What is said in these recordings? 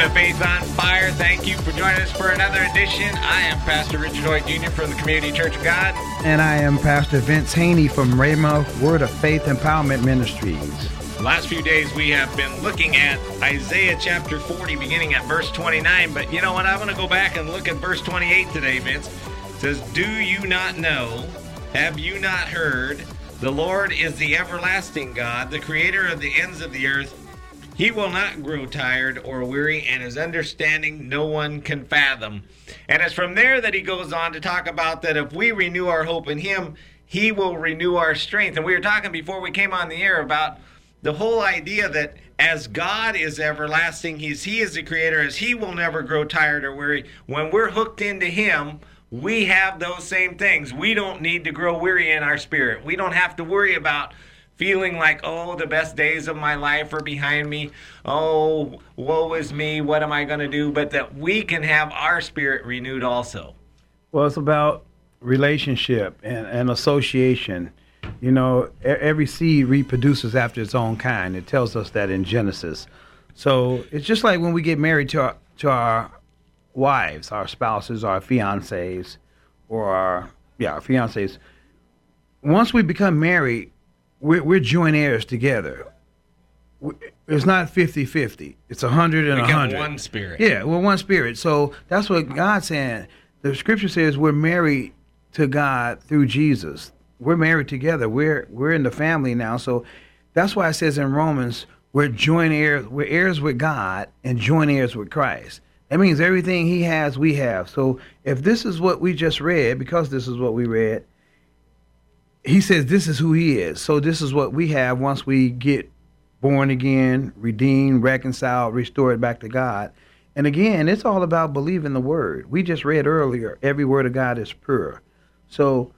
Welcome to Faith on Fire. Thank you for joining us for another edition. I am Pastor Richard Hoyt Jr. from the Community Church of God. And I am Pastor Vince Haynie from Rhema Word of Faith Empowerment Ministries. The last few days we have been looking at Isaiah chapter 40, beginning at verse 29. But you know what? I'm going to go back and look at verse 28 today, Vince. It says, Do you not know? Have you not heard? The Lord is the everlasting God, the creator of the ends of the earth. He will not grow tired or weary, and his understanding no one can fathom. And it's from there that he goes on to talk about that if we renew our hope in him, he will renew our strength. And we were talking before we came on the air about the whole idea that as God is everlasting, he's he is the creator, as he will never grow tired or weary. When we're hooked into him, we have those same things. We don't need to grow weary in our spirit. We don't have to worry about feeling like, oh, the best days of my life are behind me. Oh, woe is me. What am I going to do? But that we can have our spirit renewed also. Well, it's about relationship and, and association. You know, every seed reproduces after its own kind. It tells us that in Genesis. So it's just like when we get married to our, to our wives, our spouses, our fiancés, or our, yeah, our fiancés. Once we become married, we're, we're joint heirs together. We- It's not 50 50, it's 100 and Become 100. one spirit. Yeah, we're one spirit. So that's what God's saying. The scripture says we're married to God through Jesus. We're married together. We're we're in the family now. So that's why it says in Romans we're joint heirs. We're heirs with God and joint heirs with Christ. That means everything He has, we have. So if this is what we just read, because this is what we read, He says this is who He is. So this is what we have once we get born again, redeemed, reconciled, restored back to God. And again, it's all about believing the word. We just read earlier, every word of God is pure. So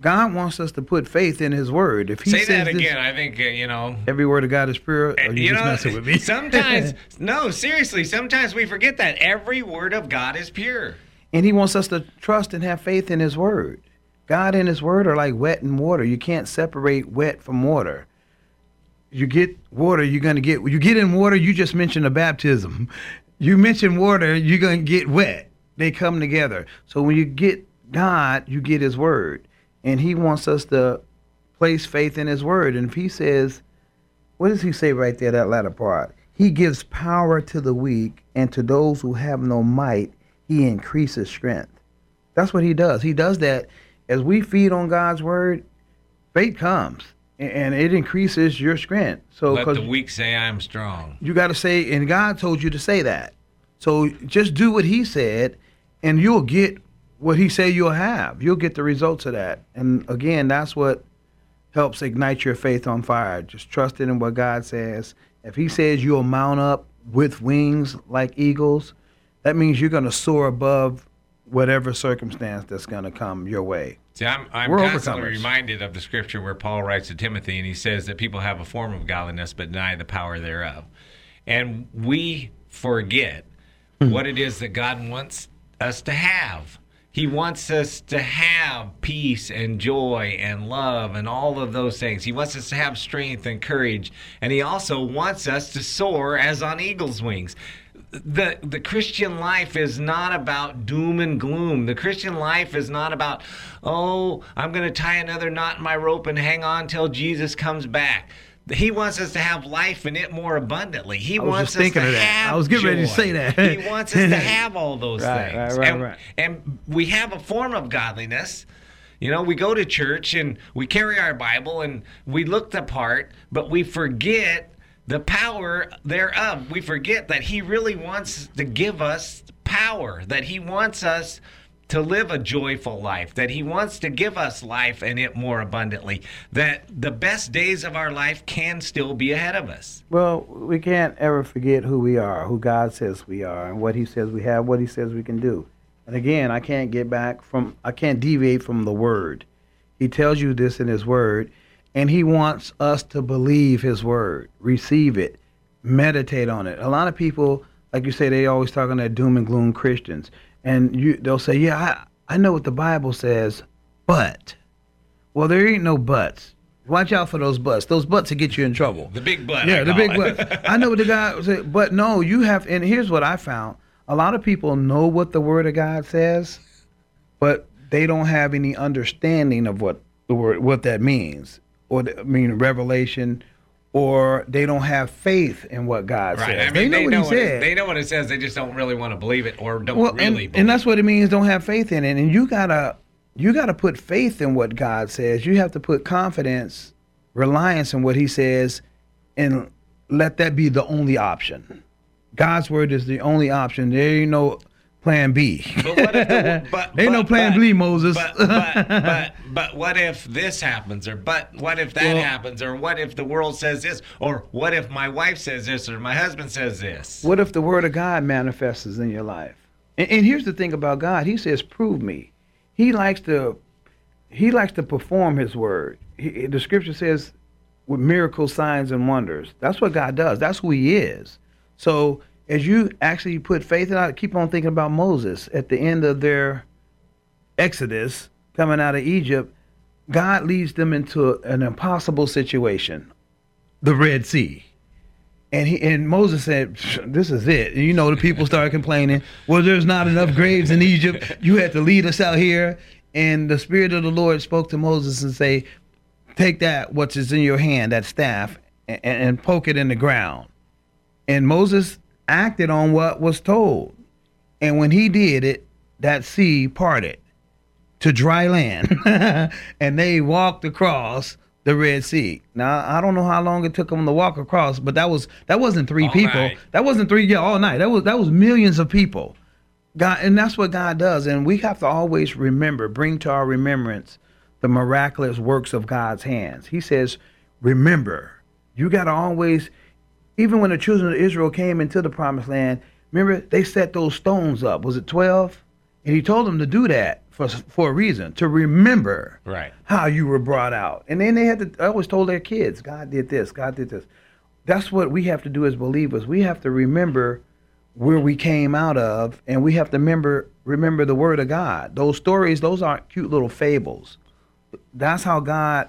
God wants us to put faith in his word. If he Say says that this- again. I think, uh, you know. every word of God is pure, or you, you just know, messing with me. sometimes, no, seriously, sometimes we forget that every word of God is pure. and he wants us to trust and have faith in his word. God and his word are like wet and water. You can't separate wet from water. You get water, you're to get you get in water, you just mentioned a baptism. You mention water, you're to get wet. They come together. So when you get God, you get his word. And he wants us to place faith in his word. And if he says, what does he say right there, that latter part? He gives power to the weak, and to those who have no might, he increases strength. That's what he does. He does that as we feed on God's word, faith comes and it increases your strength. So Let the weak say, I'm strong. you got to say, and God told you to say that. So just do what He said, and you'll get what He said you'll have. You'll get the results of that. And again, that's what helps ignite your faith on fire. Just trusting in what God says. If He says you'll mount up with wings like eagles, that means you're going to soar above whatever circumstance that's going to come your way. See, I'm, I'm We're constantly overcomers. reminded of the scripture where Paul writes to Timothy and he says that people have a form of godliness but deny the power thereof. And we forget Hmm. what it is that God wants us to have. He wants us to have peace and joy and love and all of those things. He wants us to have strength and courage. And He also wants us to soar as on eagle's wings the the Christian life is not about doom and gloom. The Christian life is not about, oh, I'm going to tie another knot in my rope and hang on till Jesus comes back. He wants us to have life in it more abundantly. He wants us to of that. have I was getting ready to say that. he wants us to have all those Right, things. right, right, and, right. and we have a form of godliness. You know, we go to church and we carry our Bible and we look the part, but we forget the power thereof. We forget that He really wants to give us power, that He wants us to live a joyful life, that He wants to give us life and it more abundantly, that the best days of our life can still be ahead of us. Well, we can't ever forget who we are, who God says we are, and what He says we have, what He says we can do. And again, I can't get back from, I can't deviate from the Word. He tells you this in His Word, and He wants us to believe His Word, receive it, meditate on it. A lot of people, like you say, they always talking that doom and gloom Christians and you they'll say, "Yeah, I, I know what the Bible says, but." Well, there ain't no buts. Watch out for those butts. Those butts will get you in trouble. The big butt. Yeah, the big it. butt. I know what the guy said, but no, you have. And here's what I found: a lot of people know what the Word of God says, but they don't have any understanding of what the word what that means, or the, I mean revelation, or they don't have faith in what God Right. says. I mean, they know what He what it, said. they know what it says. They just don't really want to believe it or don't well, really and, believe and that's what it means. Don't have faith in it, and you gotta you gotta put faith in what God says. You have to put confidence, reliance in what He says, and let that be the only option. God's word is the only option. There ain't no plan B. But what if the, but, ain't no plan but- B, Moses. But, but, but, but what if this happens? Or but what if that Well- happens? Or what if the world says this? Or what if my wife says this? Or my husband says this? What if the word of God manifests in your life? And, and here's the thing about God. He says, "Prove me." He likes to he likes to perform his word. He, the scripture says with miracles, signs and wonders. That's what God does. That's who he is. So, as you actually put faith in I keep on thinking about Moses at the end of their exodus coming out of Egypt, God leads them into an impossible situation, the Red Sea. And he and Moses said, "This is it." And you know, the people started complaining. Well, there's not enough graves in Egypt. You had to lead us out here. And the spirit of the Lord spoke to Moses and say, "Take that, what is in your hand, that staff, and, and poke it in the ground." And Moses acted on what was told. And when he did it, that sea parted to dry land, and they walked across the Red Sea. Now I don't know how long it took them to walk across, but that was that wasn't three All people. night. That wasn't three yeah all night. That was that was millions of people. God, and that's what God does, and we have to always remember, bring to our remembrance the miraculous works of God's hands. He says, remember, you got to always, even when the children of Israel came into the promised land, remember they set those stones up. Was it twelve? And he told them to do that for for a reason, to remember Right. how you were brought out. And then they had to I always told their kids, God did this, God did this. That's what we have to do as believers. We have to remember where we came out of and we have to remember remember the word of God. Those stories, those aren't cute little fables. That's how God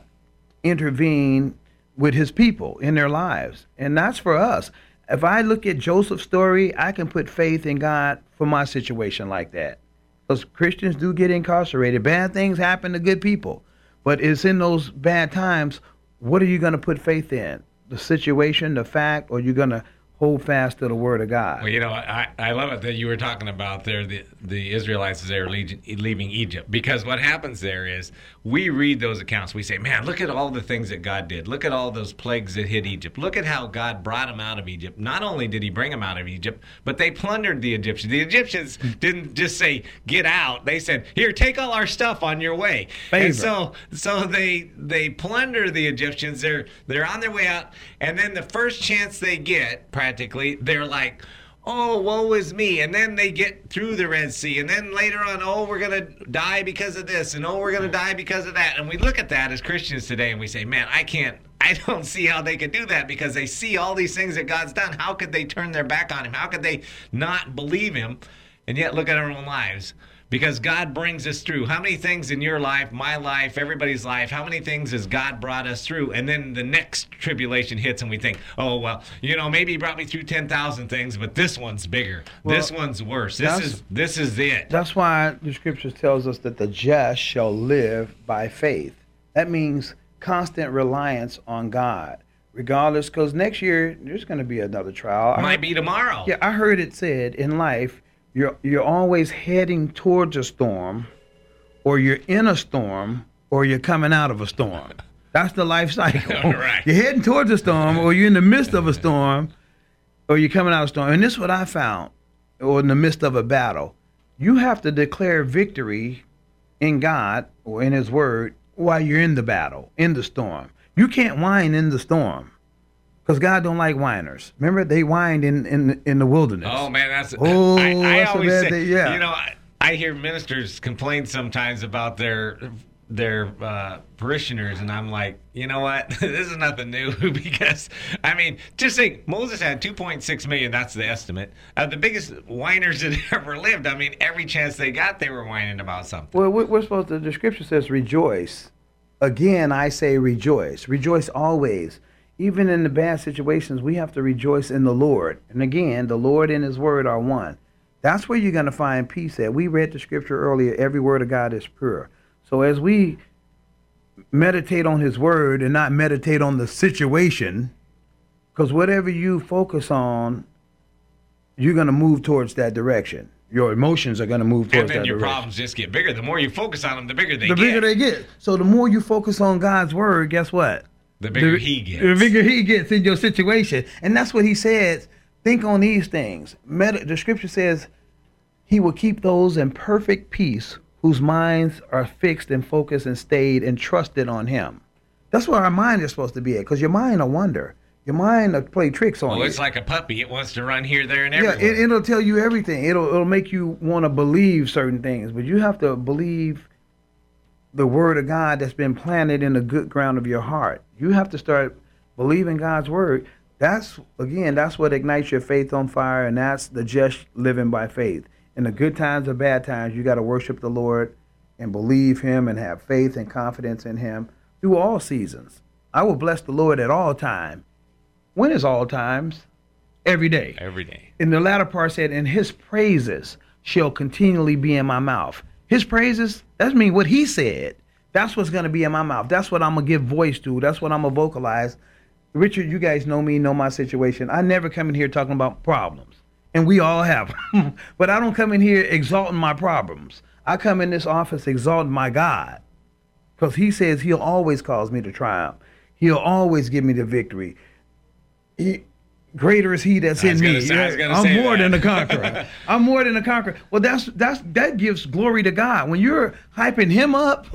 intervened with his people in their lives. And that's for us. If I look at Joseph's story, I can put faith in God for my situation like that. Because Christians do get incarcerated. Bad things happen to good people. But it's in those bad times, what are you going to put faith in? The situation, the fact, or you're going to hold fast to the word of God? Well, you know, I, I love it that you were talking about there the, the Israelites as they were leaving, Egypt because what happens there is we read those accounts. We say, man, look at all the things that God did. Look at all those plagues that hit Egypt. Look at how God brought them out of Egypt. Not only did He bring them out of Egypt, but they plundered the Egyptians. The Egyptians mm. didn't just say, get out. They said, here, take all our stuff on your way. Favor. And so so they they plunder the Egyptians. They're they're on their way out, and then the first chance they get, they're like, "Oh, woe is me!" And then they get through the Red Sea, and then later on, "Oh, we're gonna die because of this," and "Oh, we're gonna die because of that." And we look at that as Christians today, and we say, "Man, I can't." I don't see how they could do that because they see all these things that God's done. How could they turn their back on Him? How could they not believe Him? And yet, look at our own lives because God brings us through. How many things in your life, my life, everybody's life, how many things has God brought us through? And then the next tribulation hits and we think, oh, well, you know, maybe he brought me through 10,000 things, but this one's bigger. this one's worse. This is this is it. That's why the scriptures tells us that the just shall live by faith. That means constant reliance on God, regardless. Because next year there's going to be another trial. I Might be tomorrow. Yeah, I heard it said in life, you're you're always heading towards a storm, or you're in a storm, or you're coming out of a storm. That's the life cycle. Right. You're heading towards a storm, or you're in the midst of a storm, or you're coming out of a storm. And this is what I found. or in the midst of a battle, you have to declare victory in God or in His Word while you're in the battle, in the storm. You can't whine in the storm because God don't like whiners. Remember, they whined in in in the wilderness. Oh man, that's Oh, I, I that's always say, thing, yeah. you know, I, I hear ministers complain sometimes about their their uh, parishioners, and I'm like, you know what, this is nothing new because I mean, just think, Moses had 2.6 million. That's the estimate. Uh, the biggest whiners that ever lived. I mean, every chance they got, they were whining about something. Well, we're supposed to. The Scripture says, "Rejoice." Again, I say, rejoice. Rejoice always. Even in the bad situations, we have to rejoice in the Lord. And again, the Lord and His Word are one. That's where you're going to find peace at. We read the Scripture earlier. Every word of God is pure. So as we meditate on His Word and not meditate on the situation, because whatever you focus on, you're going to move towards that direction. Your emotions are going to move towards that direction. And then your direction problems just get bigger. The more you focus on them, the bigger they the get. The bigger they get. So the more you focus on God's word, guess what? The bigger the, he gets. The bigger he gets in your situation, and that's what he says. Think on these things. The scripture says he will keep those in perfect peace whose minds are fixed and focused and stayed and trusted on him. That's where our mind is supposed to be at, because your mind will wonder. Your mind will play tricks on well, you. it's like a puppy. It wants to run here, there, and Yeah, everywhere. it, it'll tell you everything. It'll it'll make you want to believe certain things, but you have to believe the word of God that's been planted in the good ground of your heart. You have to start believing God's word. That's again, that's what ignites your faith on fire, and that's the just living by faith. In the good times or bad times, you got to worship the Lord and believe Him and have faith and confidence in Him through all seasons. I will bless the Lord at all times. When is all times? Every day Every day. in the latter part said, and his praises shall continually be in my mouth. His praises, that means what he said. That's what's to be in my mouth. That's what I'm to give voice to. That's what I'm to vocalize. Richard, you guys know me, know my situation. I never come in here talking about problems, and we all have. but I don't come in here exalting my problems. I come in this office exalting my God because he says he'll always cause me to triumph. He'll always give me the victory. He, greater is he that's in me. say- I was gonna I'm more that. than a conqueror. I'm more than a conqueror. Well, that's that's that gives glory to God. When you're hyping him up,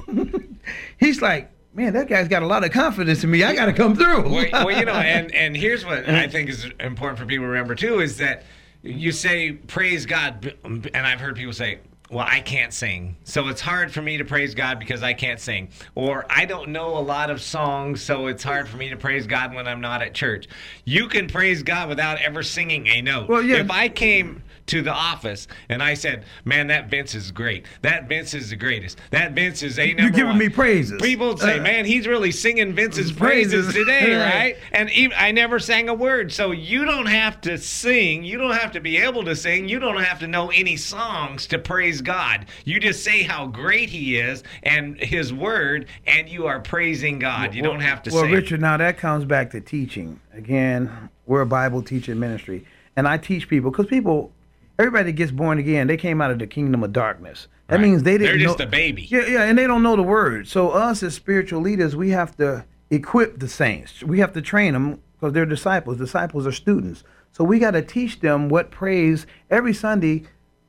he's like, man, that guy's got a lot of confidence in me. I got to come through. well, well, you know, and and here's what I think is important for people to remember too is that you say praise God, and I've heard people say. Well, I can't sing, so it's hard for me to praise God because I can't sing. Or I don't know a lot of songs, so it's hard for me to praise God when I'm not at church. You can praise God without ever singing a note. Well, yeah. If I came to the office and I said, "Man, that Vince is great. That Vince is the greatest. That Vince is a number You're giving one." me praises. People say, Uh, "Man, he's really singing Vince's praises. praises today, Right. right?" And even, I never sang a word. So you don't have to sing. You don't have to be able to sing. You don't have to know any songs to praise God. You just say how great He is and His word, and you are praising God. You don't have to Well, it. Richard, now that comes back to teaching. Again, we're a Bible teaching ministry, and I teach people because people, everybody that gets born again, they came out of the kingdom of darkness. That Right. means they didn't. They're just know, a baby. Yeah, yeah, and they don't know the word. So us as spiritual leaders, we have to equip the saints. We have to train them because they're disciples. Disciples are students. So we got to teach them what praise every Sunday.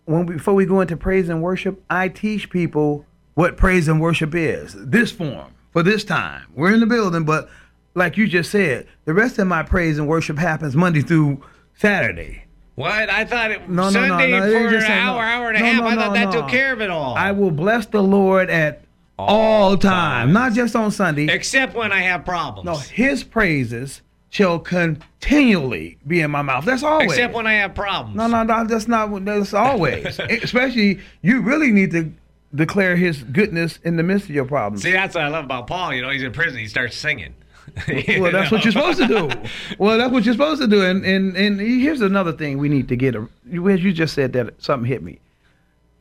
When we, before we go into praise and worship, I teach people what praise and worship is. This form for this time. We're in the building, but like you just said, the rest of my praise and worship happens Monday through Saturday. What? I thought it No, no, no, Sunday no, for an no. hour, hour and a No, half. no, I thought no, that no. took care of it all. I will bless the Lord at all, time, not just on Sunday. Except when I have problems. No, his praises shall continually be in my mouth. That's always. Except when I have problems. No, no, no, that's not. That's always. Especially, you really need to declare His goodness in the midst of your problems. See, that's what I love about Paul. You know, he's in prison. He starts singing. well, that's what you're supposed to do. Well, that's what you're supposed to do. And and and here's another thing we need to get. A, as you just said that something hit me.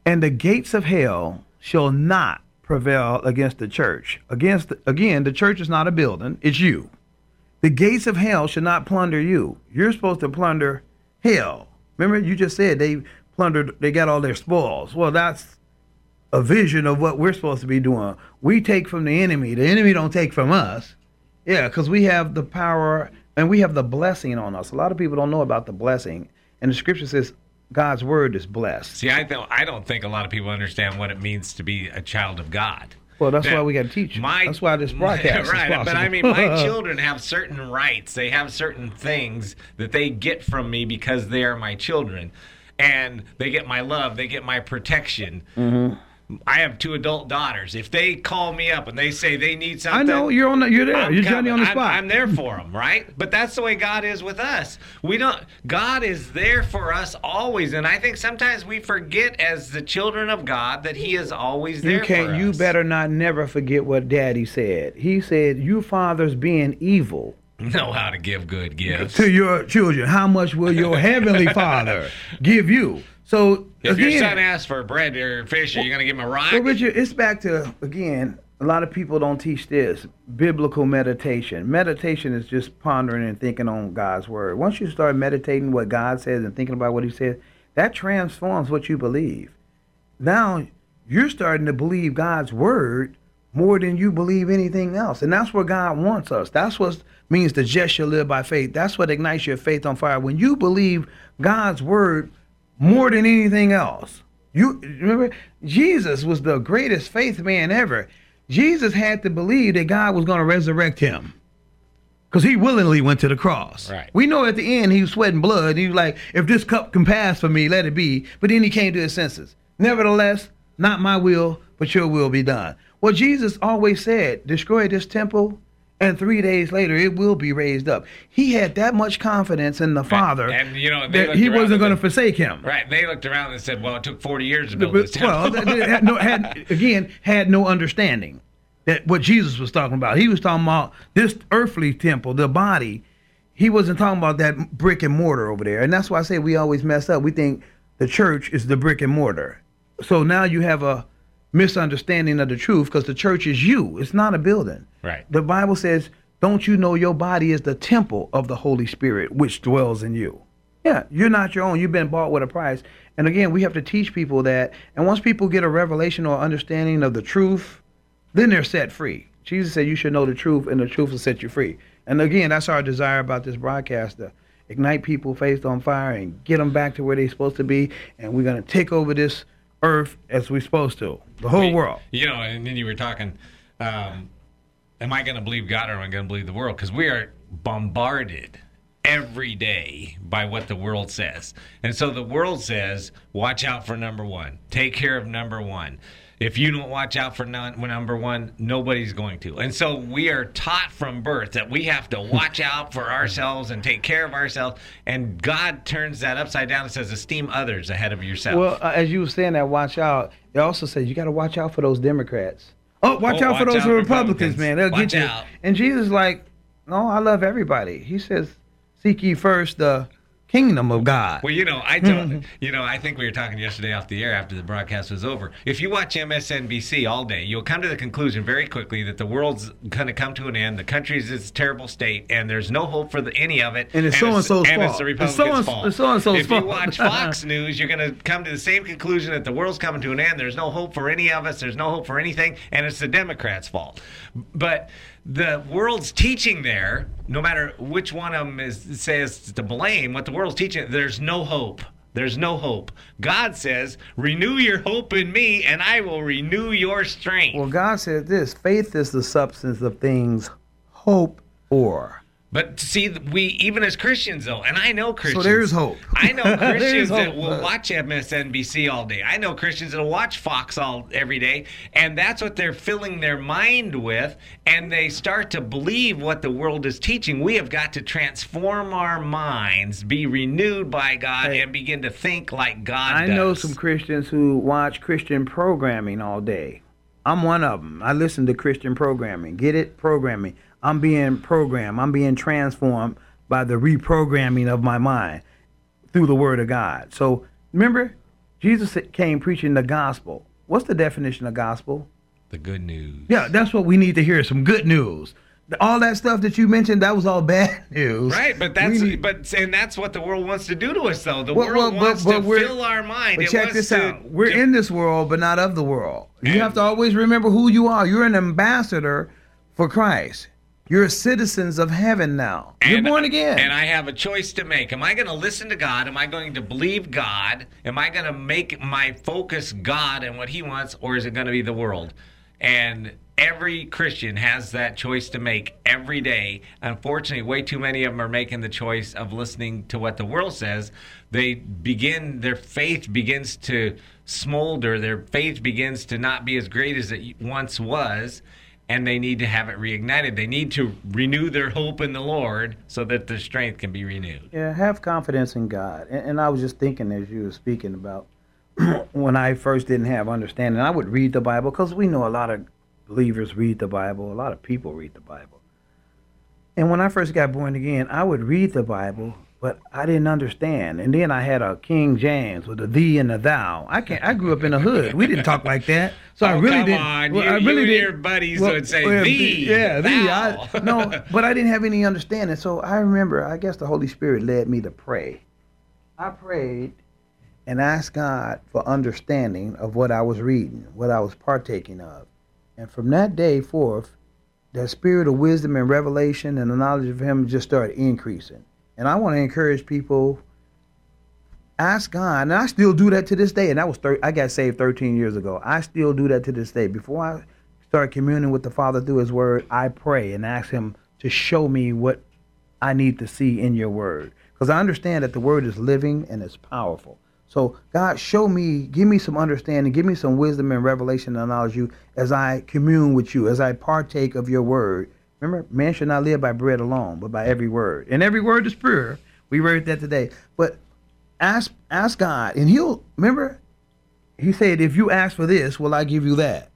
And the gates of hell shall not prevail against the church. Against again, the church is not a building; it's you. The gates of hell should not plunder you. You're supposed to plunder hell. Remember, you just said they plundered. They got all their spoils. Well, that's a vision of what we're supposed to be doing. We take from the enemy. The enemy don't take from us. Yeah, because we have the power and we have the blessing on us. A lot of people don't know about the blessing. And the scripture says God's word is blessed. See, I don't, I don't think a lot of people understand what it means to be a child of God. Well, that's That why we got to teach. you. My, that's why this broadcast right, is possible. but I mean, my children have certain rights. They have certain things that they get from me because they are my children, and they get my love. They get my protection. Mm-hmm. I have two adult daughters. If they call me up and they say they need something, I know you're on. The, you're there. I'm you're Johnny on the I'm- spot. I'm, there for them, right? But that's the way God is with us. We don't. God is there for us always, and I think sometimes we forget as the children of God that He is always there You can't. for You better not never forget what Daddy said. He said, "You fathers being evil know how to give good gifts. to your children, how much will your heavenly Father give you?" So If your son asks for bread or fish, are you going to give him a rock? So, Richard, it's back to again. A lot of people don't teach this biblical meditation. Meditation is just pondering and thinking on God's word. Once you start meditating what God says and thinking about what He says, that transforms what you believe. Now you're starting to believe God's word more than you believe anything else, and that's where God wants us. That's what means the just shall live by faith. That's what ignites your faith on fire. When you believe God's word more than anything else. You remember Jesus was the greatest faith man ever. Jesus had to believe that God was going to resurrect him. Because he willingly went to the cross. Right. We know at the end he was sweating blood. He was like, if this cup can pass for me, let it be. But then he came to his senses. Nevertheless, not my will, but your will be done. Well, Jesus always said, destroy this temple, and three days later it will be raised up. He had that much confidence in the Father and, you know, that he wasn't going to forsake him. Right. They looked around and said, well, it took 40 years to build this well, temple. they had no, had again had no understanding that what Jesus was talking about. He was talking about this earthly temple, the body. He wasn't talking about that brick and mortar over there, and that's why I say we always mess up. We think the church is the brick and mortar. So now you have a misunderstanding of the truth because the church is you. It's not a building. Right. The Bible says, "Don't you know your body is the temple of the Holy Spirit which dwells in you?" Yeah, you're not your own. You've been bought with a price. And again, we have to teach people that. And once people get a revelation or understanding of the truth, then they're set free. Jesus said, You should know the truth, and the truth will set you free. And again, that's our desire about this broadcast to ignite people faced on fire and get them back to where they're supposed to be. And we're going to take over this earth as we're supposed to, the whole We- world. You know, and then you were talking, um, am I going to believe God or am I going to believe the world? Because we are bombarded every day by what the world says. And so the world says, watch out for number one, take care of number one. If you don't watch out for non- number one, nobody's going to. And so we are taught from birth that we have to watch out for ourselves and take care of ourselves. And God turns that upside down and says, esteem others ahead of yourself. Well, uh, as you were saying that, watch out. It also says you got to watch out for those Democrats. Oh, watch Oh, out for those out Republicans, Republicans. man. They'll Watch get you. out. And Jesus, like, no, I love everybody. He says, "Seek ye first the kingdom of God." Well, you know, I don't. Mm-hmm. you know, I think we were talking yesterday off the air after the broadcast was over. If you watch MSNBC all day, you'll come to the conclusion very quickly that the world's going to come to an end. The country's in its terrible state, and there's no hope for the, any of it. And it's so-and-so's and fault. It's the Republicans' fault. it's so-and-so's if fault. you watch Fox News, you're going to come to the same conclusion that the world's coming to an end. There's no hope for any of us. There's no hope for anything, and it's the Democrats' fault. But the world's teaching there, no matter which one of them is says to blame, what the world's teaching, there's no hope. There's no hope. God says, "Renew your hope in me, and I will renew your strength." Well, God says this: faith is the substance of things hoped for. But see, we even as Christians though, and I know Christians. So there is hope. I know Christians that will watch MSNBC all day. I know Christians that will watch Fox all every day, and that's what they're filling their mind with, and they start to believe what the world is teaching. We have got to transform our minds, be renewed by God, Hey. and begin to think like God I does. know some Christians who watch Christian programming all day. I'm one of them. I listen to Christian programming. Get it? Programming. I'm being programmed. I'm being transformed by the reprogramming of my mind through the Word of God. So remember, Jesus came preaching the gospel. What's the definition of gospel? the good news. Yeah, that's what we need to hear. Some good news. All that stuff that you mentioned, that was all bad news. Right, but that's We but and that's what the world wants to do to us, though. The Well, world well, wants but to fill our mind. But It check this to- out. We're in this world, but not of the world. You And- have to always remember who you are. You're an ambassador for Christ. You're citizens of heaven now. You're born again. And I have a choice to make. Am I going to listen to God? Am I going to believe God? Am I going to make my focus God and what He wants, or is it going to be the world? And every Christian has that choice to make every day. Unfortunately, way too many of them are making the choice of listening to what the world says. They begin, their faith begins to smolder, their faith begins to not be as great as it once was and they need to have it reignited. They need to renew their hope in the Lord so that their strength can be renewed. Yeah, have confidence in God. And, and I was just thinking as you were speaking about when I first didn't have understanding, I would read the Bible because we know a lot of believers read the Bible, a lot of people read the Bible. And when I first got born again, I would read the Bible, but I didn't understand. And then I had a King James with a thee and a thou. I can't. I grew up in the hood. We didn't talk like that, so I Oh, really come didn't. on. well, You- I really didn't- your buddies would say, well, thee, Yeah, thee. I, no, but I didn't have any understanding. So I remember. I guess the Holy Spirit led me to pray. I prayed and asked God for understanding of what I was reading, what I was partaking of. And from that day forth, that spirit of wisdom and revelation and the knowledge of Him just started increasing. And I want to encourage people ask God, and I still do that to this day. And that was thir- I got saved 13 years ago. I still do that to this day. Before I start communing with the Father through His Word, I pray and ask Him to show me what I need to see in Your Word, because I understand that the Word is living and it's powerful. So God, show me, give me some understanding, give me some wisdom and revelation and knowledge you as I commune with you, as I partake of Your Word. Remember, man should not live by bread alone, but by every word. And every word is pure. We read that today. But ask ask God, and He'll remember. He said, "If you ask for this, will I give you that?"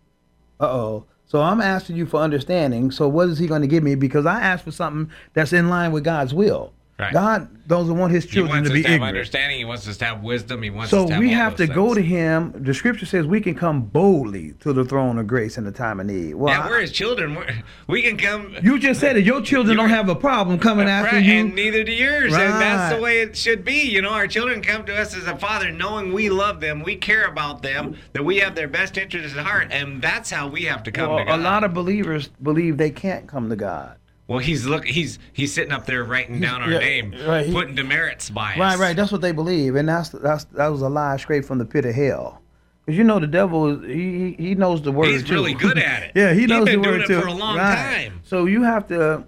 Uh oh. So I'm asking you for understanding. So what is He going to give me? Because I asked for something that's in line with God's will. Right. God doesn't want His He children wants to us be to have ignorant. understanding. He wants us to have wisdom. He wants So us to have we have to those go to. Him. The Scripture says we can come boldly to the throne of grace in the time of need. Well, Yeah, I- we're his children. We're, we can come. you just said that Your children don't have a problem coming after Right, you. and neither do yours. And that's the way it should be. You know, our children come to us as a father, knowing we love them, we care about them, that we have their best interests at heart, and that's how we have to come well, to God. a lot of believers believe they can't come to God. Well, he's look, he's he's sitting up there writing down our yeah, name, right, he- putting demerits by us. Right, right. That's what they believe, and that's that's that was a lie straight from the pit of hell. Because you know the devil, is- he he knows the word. He's too. really good at it. yeah, he He's knows been the doing word it too. for a long Right. time. So you have to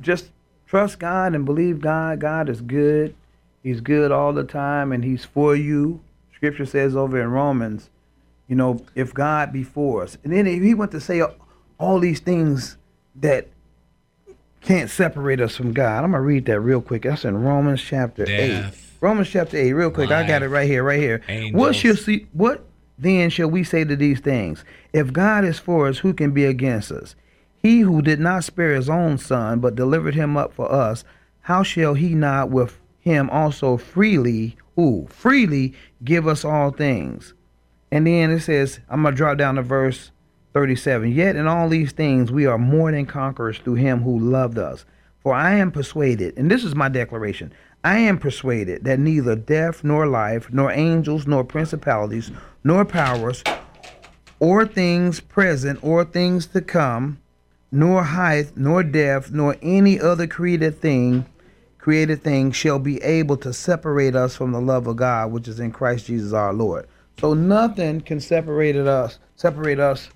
just trust God and believe God. God is good. He's good all the time, and He's for you. Scripture says over in Romans, you know, if God be for us, and then he went to say all these things that can't separate us from God. I'm gonna read that real quick. That's in Romans chapter eight. Romans chapter eight, real quick. I got it right here, right here. What shall see? What then shall we say to these things? If God is for us, who can be against us? He who did not spare his own son, but delivered him up for us, how shall he not with him also freely, ooh, freely give us all things? And then it says, I'm going to drop down to verse 37. Yet in all these things we are more than conquerors through him who loved us. For I am persuaded, and this is my declaration I am persuaded that neither death nor life, nor angels, nor principalities, nor powers, or things present, or things to come, nor height, nor depth, nor any other created thing, created thing shall be able to separate us from the love of God, which is in Christ Jesus our Lord. So nothing can separate us, separate us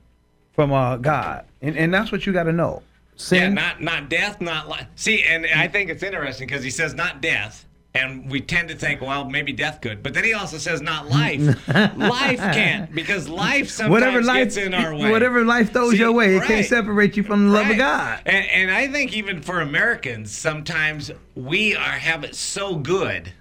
from uh, God, and and that's what you got to know. Yeah, Sin, not not death, not life. See, and I think it's interesting because he says not death, and we tend to think, well, maybe death could, but then he also says not life. life can't because life sometimes whatever life, gets in our way. whatever life throws See, your way, it can't separate you from the love of God. And, and I think even for Americans, sometimes we are have it so good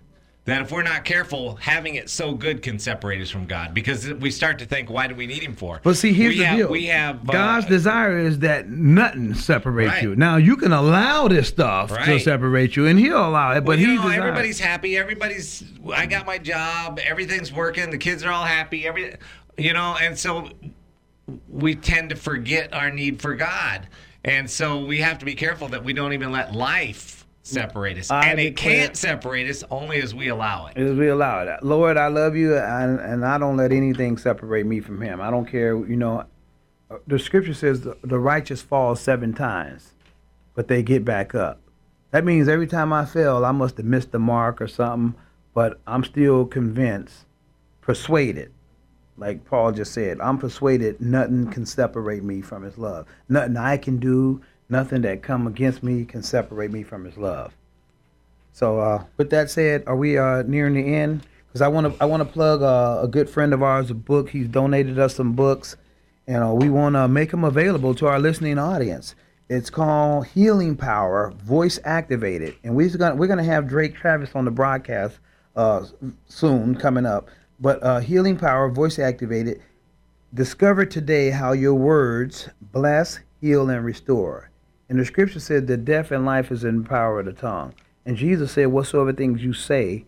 that if we're not careful, having it so good can separate us from God because we start to think, why do we need Him for? But see, here's we the have, deal. We have uh, God's desire is that nothing separates Right. you. Now you can allow this stuff to separate you, and He'll allow it. But Well, you He know, desires. everybody's happy. Everybody's. I got my job. Everything's working. The kids are all happy. Every, you know, and so we tend to forget our need for God, and so we have to be careful that we don't even let life separate us. I and it can't separate us only as we allow it. As we allow it. Lord, I love you, and, and I don't let anything separate me from Him. I don't care, you know, the scripture says the, the righteous fall seven times, but they get back up. That means every time I fail, I must have missed the mark or something, but I'm still convinced, persuaded, like Paul just said, I'm persuaded nothing can separate me from his love. Nothing I can do, nothing that come against me can separate me from his love. So, uh, with that said, are we uh, nearing the end? Because I want to I want to plug uh, a good friend of ours, a book. He's donated us some books, and uh, we want to make them available to our listening audience. It's called Healing Power, Voice Activated, and we're gonna we're gonna have Drake Travis on the broadcast uh, soon coming up. But uh, Healing Power, Voice Activated. Discover today how your words bless, heal, and restore. And the scripture said that death and life is in the power of the tongue. And Jesus said, Whatsoever things you say,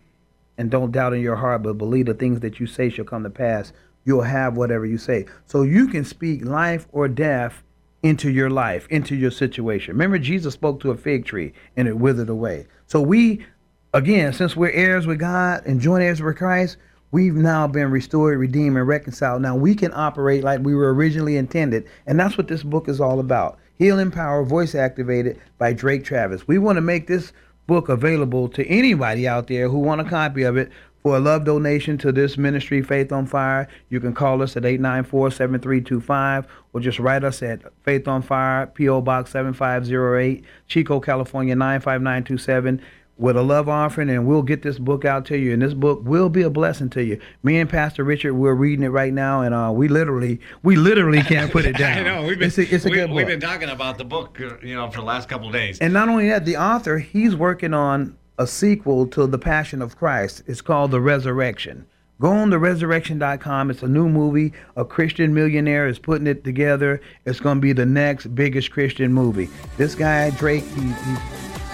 and don't doubt in your heart, but believe the things that you say shall come to pass, you'll have whatever you say. So you can speak life or death into your life, into your situation. Remember, Jesus spoke to a fig tree and it withered away. So we, again, since we're heirs with God and joint heirs with Christ, we've now been restored, redeemed, and reconciled. Now we can operate like we were originally intended. And that's what this book is all about. Healing Power, voice activated by Drake Travis. We want to make this book available to anybody out there who want a copy of it for a love donation to this ministry, Faith on Fire, you can call us at 894-7325 or just write us at Faith on Fire, P.O. Box 7508, Chico, California 95927 with a love offering and we'll get this book out to you and this book will be a blessing to you me and pastor richard we're reading it right now and uh, we literally we literally can't put it down I know we've been, it's a, it's a we, good book. we've been talking about the book uh, you know for the last couple of days and not only that the author he's working on a sequel to the passion of christ it's called the resurrection Go on to resurrection.com. It's a new movie. A Christian millionaire is putting it together. It's going to be the next biggest Christian movie. This guy, Drake, he, he,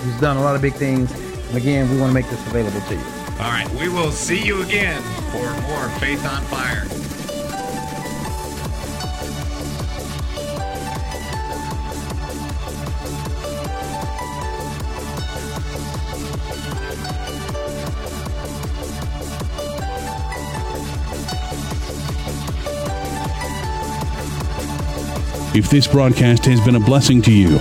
he's done a lot of big things. And again, we want to make this available to you. all right we will see you again for more faith on fire If this broadcast has been a blessing to you,